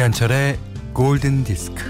김현철의 골든 디스크.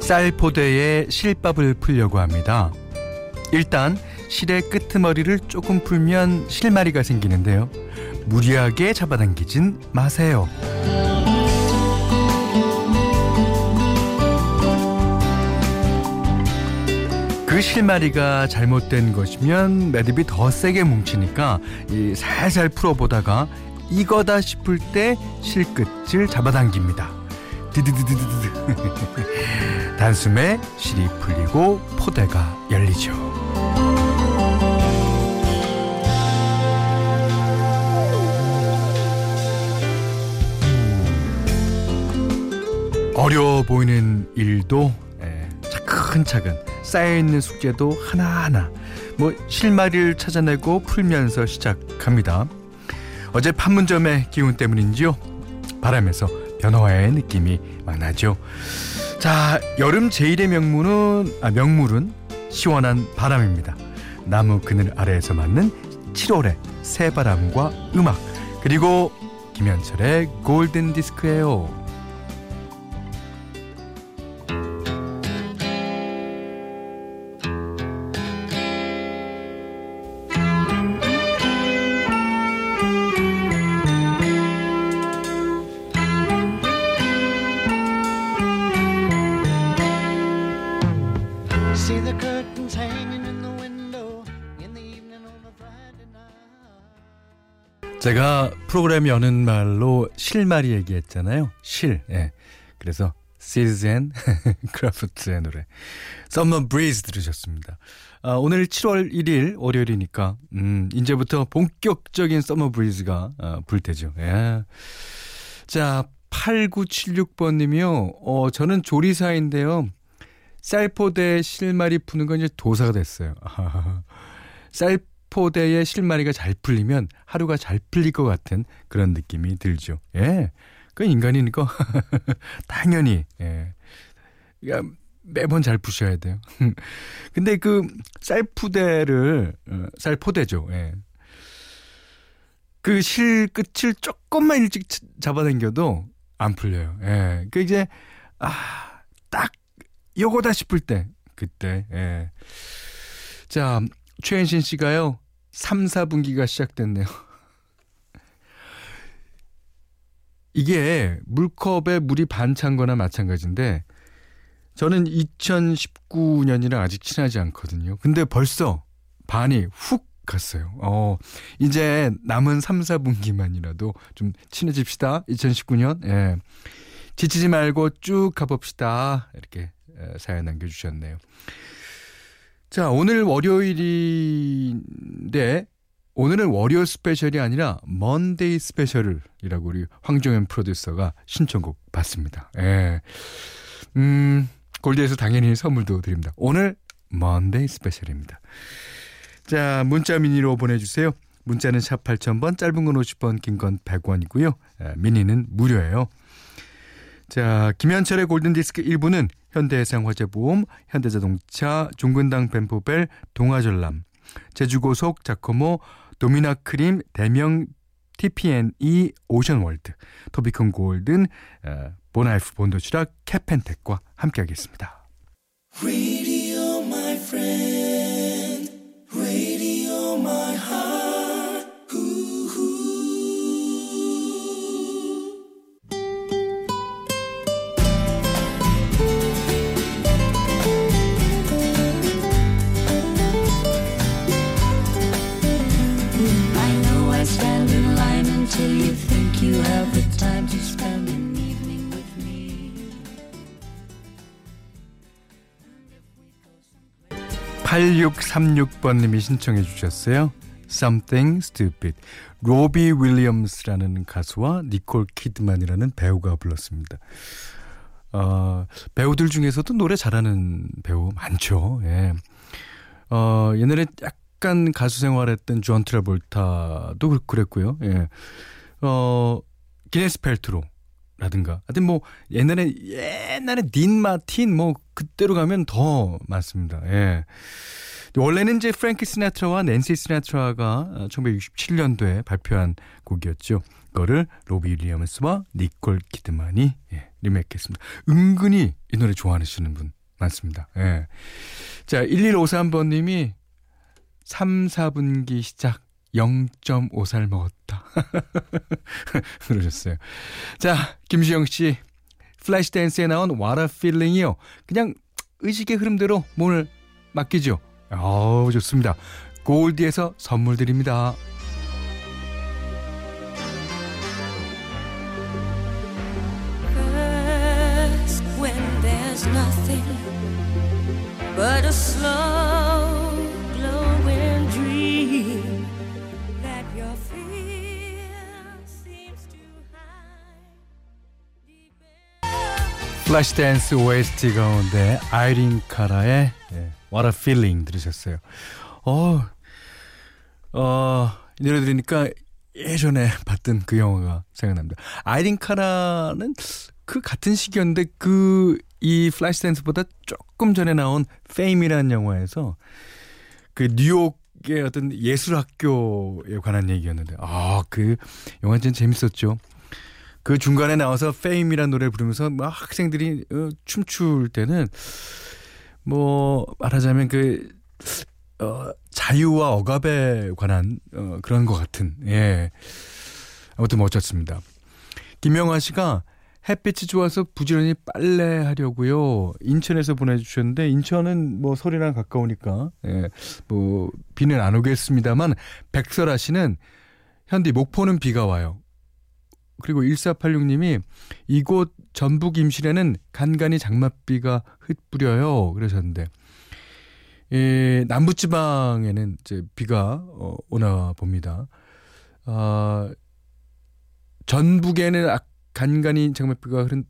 쌀 포대에 실밥을 풀려고 합니다. 일단 실의 끄트머리를 조금 풀면 실마리가 생기는데요. 무리하게 잡아당기진 마세요. 그 실마리가 잘못된 것이면 매듭이 더 세게 뭉치니까 이 살살 풀어보다가 이거다 싶을 때 실끝을 잡아당깁니다. 드드드드드드 단숨에 실이 풀리고 포대가 열리죠. 어려워 보이는 일도 예, 차근차근 쌓여있는 숙제도 하나하나 뭐 실마리를 찾아내고 풀면서 시작합니다. 어제 판문점의 기운 때문인지요. 바람에서 변화의 느낌이 막 나죠. 자, 여름 제일의 명물은 아, 명물은 시원한 바람입니다. 나무 그늘 아래에서 맞는 7월의 새바람과 음악 그리고 김현철의 골든 디스크예요. 제가 프로그램 여는 말로 실마리 얘기했잖아요. 실. 예. 그래서 Seals and Crofts의 노래 Summer Breeze 들으셨습니다. 아, 오늘 7월 1일 월요일이니까 음, 이제부터 본격적인 Summer Breeze가 아, 불 테죠. 예. 자, 8976번 님이요. 어, 저는 조리사인데요. 쌀포대 실마리 푸는 건 이제 도사가 됐어요. 쌀 포대에 실마리가 잘 풀리면 하루가 잘 풀릴 것 같은 그런 느낌이 들죠. 예. 그 인간이니까 당연히 예. 그러니까 매번 잘 푸셔야 돼요. 근데 그 쌀푸대를 어, 쌀포대죠. 예. 그 실 끝을 조금만 일찍 잡아당겨도 안 풀려요. 예. 그 이제 아 딱 요거다 싶을 때 그때 예. 자 최현신 씨가요 3, 4분기가 시작됐네요. 이게 물컵에 물이 반 찬 거나 마찬가지인데 저는 2019년이랑 아직 친하지 않거든요. 근데 벌써 반이 훅 갔어요. 어, 이제 남은 3, 4분기만이라도 좀 친해집시다. 2019년. 예. 지치지 말고 쭉 가봅시다. 이렇게 사연 남겨주셨네요. 자, 오늘 월요일인데, 오늘은 월요 스페셜이 아니라 Monday Special이라고 우리 황종현 프로듀서가 신청곡 받습니다. 예. 음, 골디에서 당연히 선물도 드립니다. 오늘 Monday Special입니다. 자, 문자 미니로 보내주세요. 문자는 샵 8000번, 짧은 건 50번, 긴 건 100원이고요. 미니는 무료예요. 자, 김현철의 골든디스크 1부는 현대해상화재보험, 현대자동차, 종근당 벤포벨, 동아전람, 제주고속, 자코모, 도미나크림, 대명 TPNE, 오션월드, 토비콘 골든, 어, 보나이프 본도시락, 캐펜텍과 함께하겠습니다. Radio, 8636번님이 신청해 주셨어요. Something Stupid. 로비 윌리엄스라는 가수와 니콜 키드만이라는 배우가 불렀습니다. 어, 배우들 중에서도 노래 잘하는 배우 많죠. 예. 어, 옛날에 약간 가수 생활했던 존 트라볼타도 그랬고요. 예. 어, 기네스 펠트로 라든가 하여튼 뭐 옛날에 옛날에 딘 마틴 뭐 그때로 가면 더 많습니다. 예. 원래는 이제 프랭키 시나트라와 낸시 시나트라가 1967년도에 발표한 곡이었죠. 그거를 로비 윌리엄스와 니콜 키드만이 예, 리메이크했습니다. 은근히 이 노래 좋아하시는 분 많습니다. 예. 자, 1153번 님이 3, 4분기 시작 0.5살 먹었다. 그러셨어요. 자, 김수영 씨. 플래시 댄스에 나온 a Feeling이요. 그냥 의식의 흐름대로 몸을 맡기죠. 어우, 좋습니다. 골디에서 선물 드립니다. 플래시 댄스 OST 가운데 아이린 카라의 예, What a Feeling 들으셨어요. 어, 어, 이 노래 들으니까 예전에 봤던 그 영화가 생각납니다. 아이린 카라는 그 같은 시기였는데 그 이 플래시 댄스보다 조금 전에 나온 페임이라는 영화에서 그 뉴욕의 어떤 예술 학교에 관한 얘기였는데 아 그 영화 진짜 재밌었죠. 그 중간에 나와서 페임이라는 노래를 부르면서 막 학생들이 어, 춤출 때는 뭐 말하자면 그 어, 자유와 억압에 관한 어, 그런 것 같은 예 아무튼 멋졌습니다. 김영아 씨가 햇빛이 좋아서 부지런히 빨래하려고요. 인천에서 보내주셨는데 인천은 뭐 서울이랑 가까우니까 예, 뭐 비는 안 오겠습니다만 백설아 씨는 현디 목포는 비가 와요. 그리고 1486님이 이곳 전북 임실에는 간간히 장맛비가 흩뿌려요. 그러셨는데 예, 남부 지방에는 이제 비가 어, 오나 봅니다. 아, 전북에는 아, 간간히 장맛비가 흐른,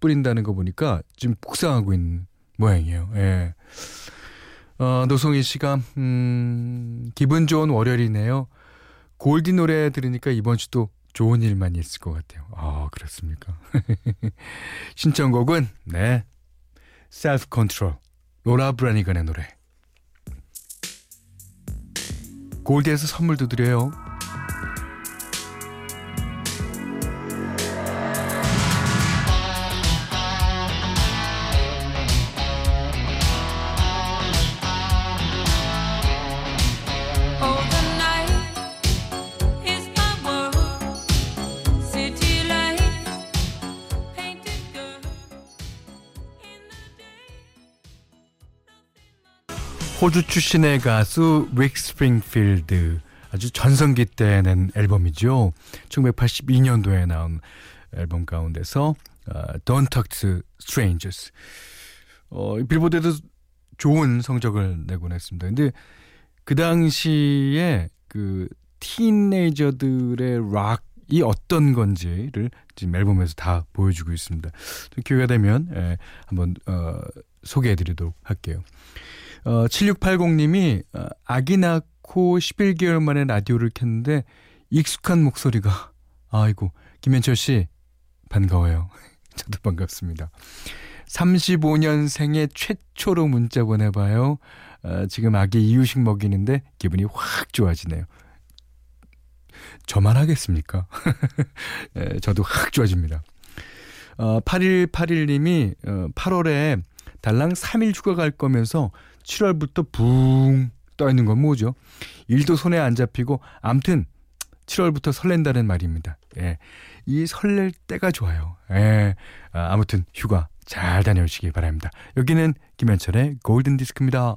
뿌린다는 거 보니까 지금 북상하고 있는 모양이에요. 예. 어, 노송희 씨가 음, 기분 좋은 월요일이네요. 골디 노래 들으니까 이번 주도 좋은 일만 있을 것 같아요. 아, 그렇습니까? 신청곡은 네. Self Control. 로라 브라니건의 노래. 골디에서 선물도 드려요. 호주 출신의 가수 릭 스프링필드 아주 전성기 때 낸 앨범이죠. 1982년도에 나온 앨범 가운데서 어, Don't Talk to Strangers 어, 빌보드에도 좋은 성적을 내곤 했습니다. 근데 그 당시에 그 티네이저들의 락이 어떤 건지를 지금 앨범에서 다 보여주고 있습니다. 좀 기회가 되면 예, 한번 어, 소개해드리도록 할게요. 어, 7680님이 어, 아기 낳고 11개월 만에 라디오를 켰는데 익숙한 목소리가 아이고 김현철 씨 반가워요. 저도 반갑습니다. 35년생의 최초로 문자 보내봐요. 어, 지금 아기 이유식 먹이는데 기분이 확 좋아지네요. 저만 하겠습니까? 예, 저도 확 좋아집니다. 어, 8181님이 어, 8월에 달랑 3일 휴가 갈 거면서 7월부터 붕 떠 있는 건 뭐죠? 일도 손에 안 잡히고 암튼 7월부터 설렌다는 말입니다. 예. 이 설렐 때가 좋아요. 예. 아, 아무튼 휴가 잘 다녀오시기 바랍니다. 여기는 김현철의 골든 디스크입니다.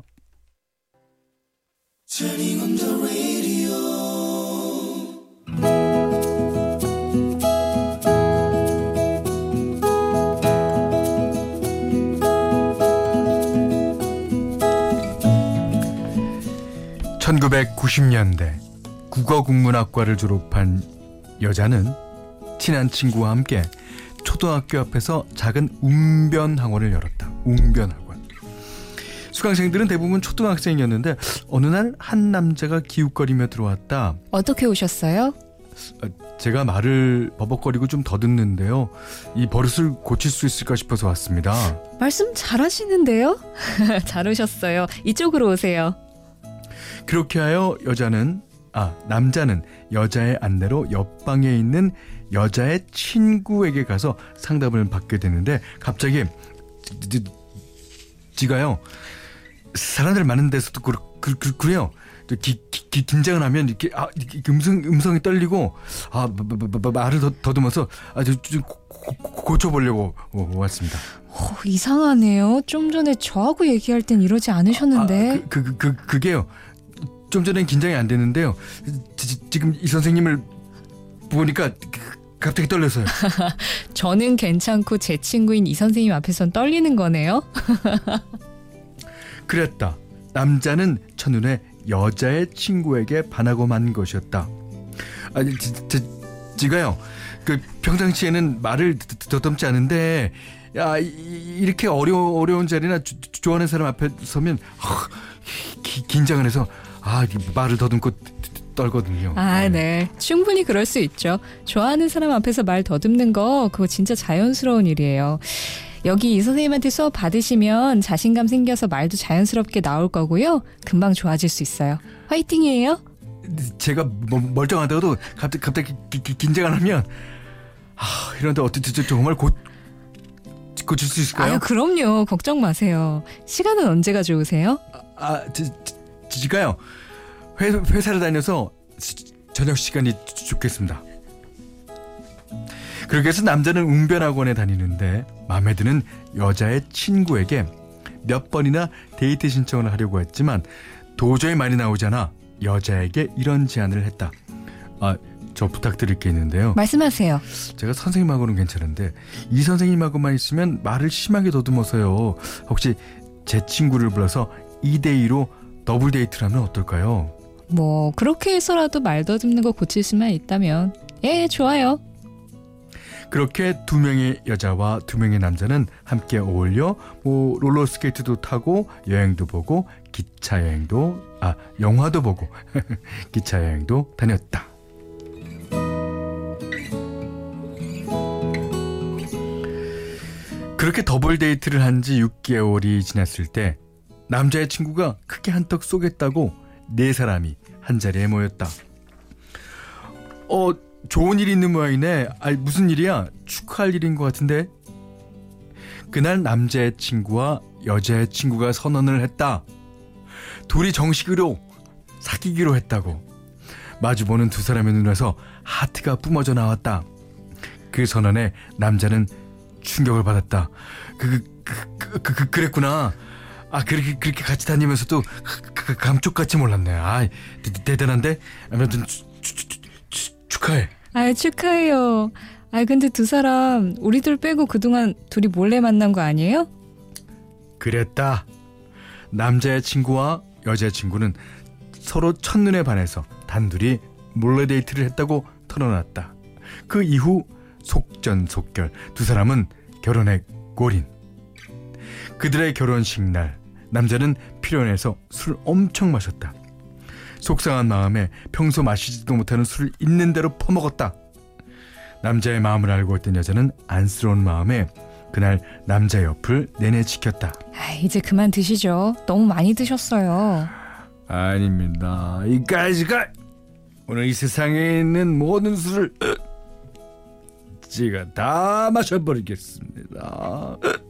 (1990년대) 국어국문학과를 졸업한 여자는 친한 친구와 함께 초등학교 앞에서 작은 웅변 학원을 열었다. 웅변 학원. 수강생들은 대부분 초등학생이었는데 어느 날 한 남자가 기웃거리며 들어왔다. 어떻게 오셨어요? 어, 제가 말을 버벅거리고 좀 더듬는데요. 이 버릇을 고칠 수 있을까 싶어서 왔습니다. 말씀 잘하시는데요? 잘 오셨어요. 이쪽으로 오세요. 그렇게 하여 여자는 아 남자는 여자의 안내로 옆방에 있는 여자의 친구에게 가서 상담을 받게 되는데 갑자기 지- 지가요 사람들 많은 데서도 그, 그, 그, 그래요 또 기, 기, 기- 긴장을 하면 이렇게 아 이렇게 음성 음성이 떨리고 아 말을 더, 더듬어서 아좀 고쳐보려고 왔습니다. 어, 이상하네요. 좀 전에 저하고 얘기할 땐 이러지 않으셨는데. 아, 그, 그, 그, 그게요. 좀 전엔 긴장이 안 됐는데요. 지, 지금 이 선생님을 보니까 그- 갑자기 떨려서요. 저는 괜찮고 제 친구인 이 선생님 앞에선 떨리는 거네요. 그랬다. 남자는 첫눈에 여자의 친구에게 반하고 만 것이었다. 아니, 지, 지, 지가요. 그 평상시에는 말을 더- 더듬지 않은데 야 이- 이렇게 어려 어려운 자리나 조- 조- 좋아하는 사람 앞에 서면 아, 기- 긴장을 해서 아 말을 더듬고 떨거든요. 아, 네. 충분히 그럴 수 있죠. 좋아하는 사람 앞에서 말 더듬는 거, 그거 진짜 자연스러운 일이에요. 여기 이 선생님한테 수업 받으시면 자신감 생겨서 말도 자연스럽게 나올 거고요. 금방 좋아질 수 있어요. 화이팅이에요. 제가 뭐 멀쩡하다가도 갑자기 갑자기 기- 기- 긴장을 하면 아 이런데 어떻게 저- 정말 고 고칠 수 있을까요? 아유, 그럼요. 걱정 마세요. 시간은 언제가 좋으세요? 아, 지, 지, 지가요. 회, 회사를 다녀서 시- 저녁 시간이 좋- 좋겠습니다. 그렇게 해서 남자는 웅변학원에 다니는데 마음에 드는 여자의 친구에게 몇 번이나 데이트 신청을 하려고 했지만 도저히 말이 나오질 않아 여자에게 이런 제안을 했다. 아, 저 부탁드릴 게 있는데요. 말씀하세요. 제가 선생님하고는 괜찮은데 이 선생님하고만 있으면 말을 심하게 더듬어서요. 혹시 제 친구를 불러서 2대2로 더블 데이트를 하면 어떨까요? 뭐, 그렇게 해서라도 말 더듬는 거 고칠 수만 있다면. 예, 좋아요. 그렇게 두 명의 여자와 두 명의 남자는 함께 어울려 뭐 롤러스케이트도 타고 여행도 보고 기차 여행도 아 영화도 보고 기차 여행도 다녔다. 그렇게 더블 데이트를 한 지 6개월이 지났을 때 남자의 친구가 크게 한턱 쏘겠다고 네 사람이 한 자리에 모였다. 어, 좋은 일 있는 모양이네. 아, 무슨 일이야? 축하할 일인 것 같은데. 그날 남자의 친구와 여자의 친구가 선언을 했다. 둘이 정식으로 사귀기로 했다고. 마주보는 두 사람의 눈에서 하트가 뿜어져 나왔다. 그 선언에 남자는 충격을 받았다. 그, 그, 그, 그, 그 그랬구나. 아, 그렇게, 그렇게 같이 다니면서도 그, 그, 감쪽같이 몰랐네. 아, 대, 대단한데? 아무튼, 추, 추, 추, 추, 축하해. 아 축하해요. 아 근데 두 사람 우리들 빼고 그동안 둘이 몰래 만난 거 아니에요? 그랬다. 남자의 친구와 여자의 친구는 서로 첫눈에 반해서 단둘이 몰래 데이트를 했다고 털어놨다. 그 이후 속전속결 두 사람은 결혼에 골인. 그들의 결혼식 날 남자는 필요해서 술 엄청 마셨다. 속상한 마음에 평소 마시지도 못하는 술을 있는 대로 퍼먹었다. 남자의 마음을 알고 있던 여자는 안쓰러운 마음에 그날 남자 옆을 내내 지켰다. 아 이제 그만 드시죠. 너무 많이 드셨어요. 아닙니다. 이까지가 오늘 이 세상에 있는 모든 술을 제가 다 마셔버리겠습니다.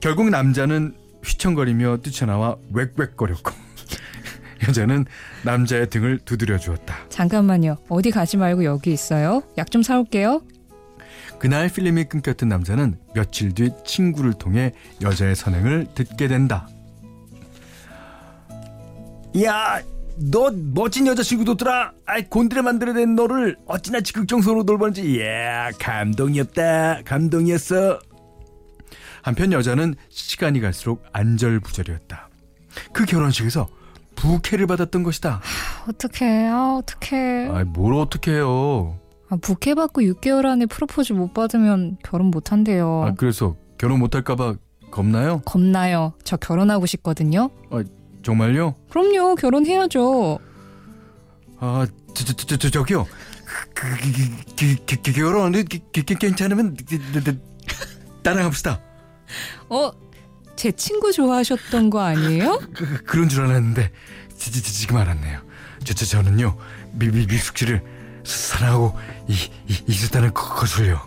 결국 남자는 휘청거리며 뛰쳐나와 웩웩거렸고 여자는 남자의 등을 두드려 주었다. 잠깐만요. 어디 가지 말고 여기 있어요. 약 좀 사올게요. 그날 필름이 끊겼던 남자는 며칠 뒤 친구를 통해 여자의 선행을 듣게 된다. 야, 너 멋진 여자친구도 더라. 아이 곤드레 만들어낸 너를 어찌나 즉극정서로 돌보는지. 야, 감동이었다. 감동이었어. 한편 여자는 시간이 갈수록 안절부절이었다. 그 결혼식에서 부케를 받았던 것이다. 어떡해. 아 어떡해. 아이 뭘 어떻게 해요? 아, 부케 받고 6개월 안에 프로포즈 못 받으면 결혼 못 한대요. 아 그래서 결혼 못 할까봐 겁나요? 겁나요. 저 결혼하고 싶거든요. 정말요? 그럼요. 결혼해야죠. 아, 저, 저, 저, 저, 저기요. 그, 그, 그, 그, 결혼 그, 그, 그, 괜찮으면 그, 그, 따라 갑시다. 어, 제 친구 좋아하셨던 거 아니에요? 그, 그 런 줄 알았는데 지, 지, 지금 알았네요. 저, 저 저는요 미, 미, 미숙 씨를 사랑하고 이, 이, 있었다는 거- 것을요.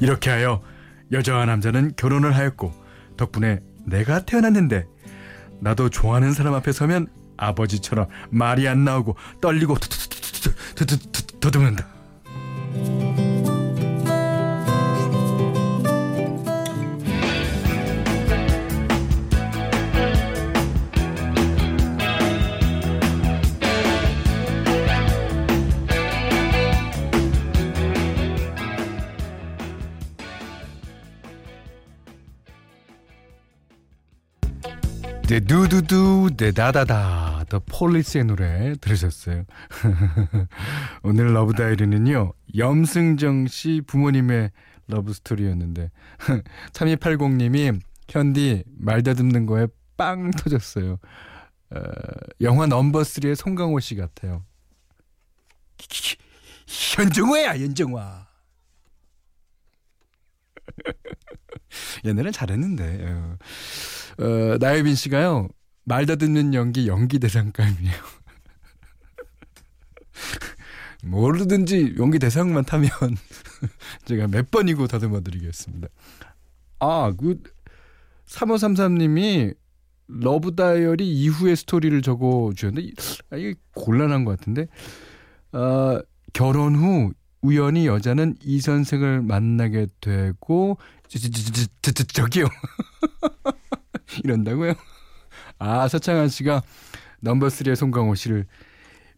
이렇게 하여 여자와 남자는 결혼을 하였고 덕분에 내가 태어났는데 나도 좋아하는 사람 앞에 서면 아버지처럼 말이 안 나오고 떨리고 더듬는다. 네, 두두두, 네, 다다다. 더 폴리스의 노래 들으셨어요. 오늘 러브 다이어리는요, 염승정 씨 부모님의 러브 스토리였는데, 3280님이 현디 말 더듬는 거에 빵 터졌어요. 어, 영화 넘버 3의 송강호 씨 같아요. 현정화야, 현정화. 옛날엔 잘했는데. 어. 어, 나혜빈 씨가요. 말 더듬는 연기 연기 대상감이에요. 뭐든지 연기 대상만 타면 제가 몇 번이고 더듬어 드리겠습니다. 아, 그 3533님이 러브 다이어리 이후의 스토리를 적어 주셨는데 아, 이게 곤란한 것 같은데. 어, 결혼 후 우연히 여자는 이 선생을 만나게 되고 저, 저, 저, 저, 저, 저, 저기요. 이런다고요? 아 서창한 씨가 넘버 3의 송강호 씨를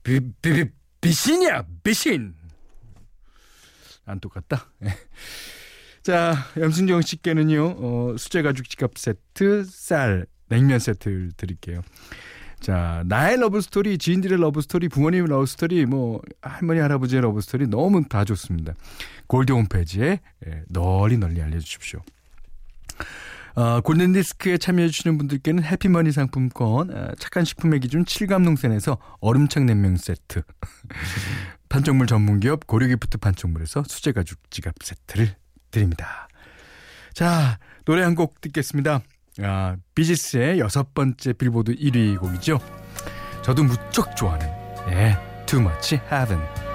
비, 비, 비, 비신이야 비신! 안 똑같다. 자 염순정 씨께는요 어, 수제 가죽 지갑 세트 쌀 냉면 세트를 드릴게요. 자 나의 러브 스토리 지인들의 러브 스토리 부모님의 러브 스토리 뭐 할머니 할아버지의 러브 스토리 너무 다 좋습니다. 골디 홈페이지에 예, 널리 널리 알려주십시오 어, 골든디스크에 참여해주시는 분들께는 해피머니 상품권, 어, 착한 식품의 기준 칠갑농산에서 얼음창 냉면 세트, 판촉물 전문기업 고려기프트 판촉물에서 수제가죽 지갑 세트를 드립니다. 자, 노래 한 곡 듣겠습니다. 아, 비지스의 여섯 번째 빌보드 1위 곡이죠. 저도 무척 좋아하는, 예, Too Much Heaven.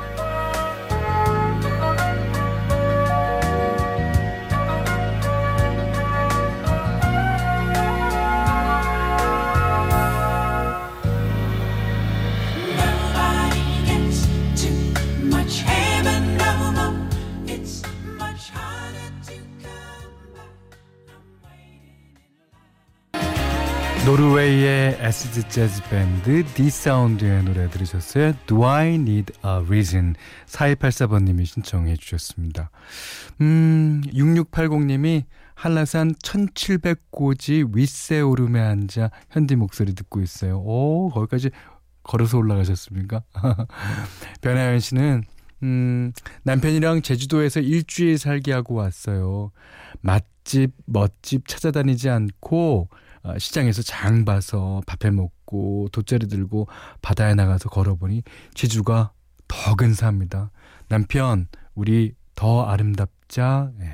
acid 재즈 밴드 디사운드의 노래 들으셨어요. Do I Need a Reason 4284번님이 신청해 주셨습니다. 음, 6680님이 한라산 1700고지 윗세 오름에 앉아 현디 목소리 듣고 있어요. 오, 거기까지 걸어서 올라가셨습니까? 변하연 씨는 음, 남편이랑 제주도에서 일주일 살기 하고 왔어요. 맛집, 멋집 찾아다니지 않고 어, 시장에서 장 봐서 밥해 먹고 돗자리 들고 바다에 나가서 걸어보니 제주가 더 근사합니다. 남편, 우리 더 아름답자. 예.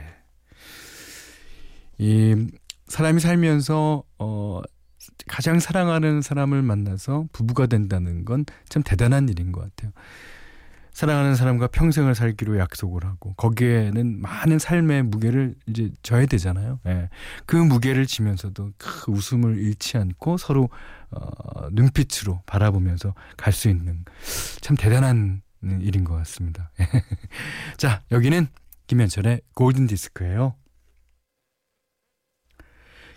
이 사람이 살면서 어 가장 사랑하는 사람을 만나서 부부가 된다는 건 참 대단한 일인 것 같아요. 사랑하는 사람과 평생을 살기로 약속을 하고 거기에는 많은 삶의 무게를 이제 져야 되잖아요. 예. 그 무게를 지면서도 그 웃음을 잃지 않고 서로 어, 눈빛으로 바라보면서 갈 수 있는 참 대단한 일인 것 같습니다. 자 여기는 김현철의 골든 디스크예요.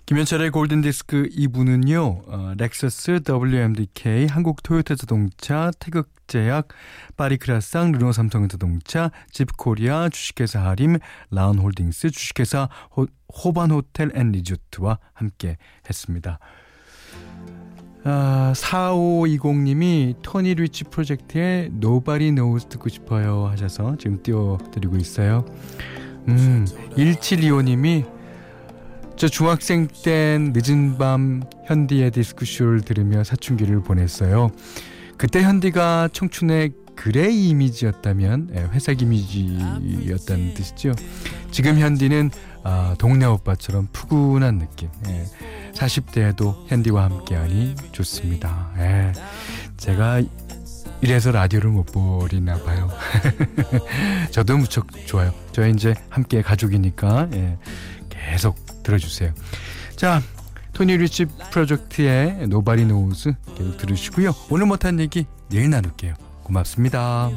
김현철의 골든디스크 2부는요, 어, 렉서스, WMDK, 한국 토요타 자동차, 태극제약, 파리크라상, 르노 삼성 자동차, 집코리아, 주식회사 하림, 라운 홀딩스, 주식회사 호, 호반 호텔 앤 리조트와 함께 했습니다. 아, 4520님이 토니 리치 프로젝트의 Nobody Knows 듣고 싶어요 하셔서 지금 띄워드리고 있어요. 음, 1725님이 저 중학생 땐 늦은 밤 현디의 디스크쇼를 들으며 사춘기를 보냈어요. 그때 현디가 청춘의 gray 이미지였다면 예, 회색 이미지였다는 뜻이죠. 지금 현디는 아, 동네 오빠처럼 푸근한 느낌. 예. 40대에도 현디와 함께하니 좋습니다. 예. 제가 이래서 라디오를 못 버리나 봐요. 저도 무척 좋아요. 저희 이제 함께 가족이니까 예. 계속 들어주세요. 자, 토니 리치 프로젝트의 Nobody Knows 계속 들으시고요. 오늘 못한 얘기 내일 나눌게요. 고맙습니다.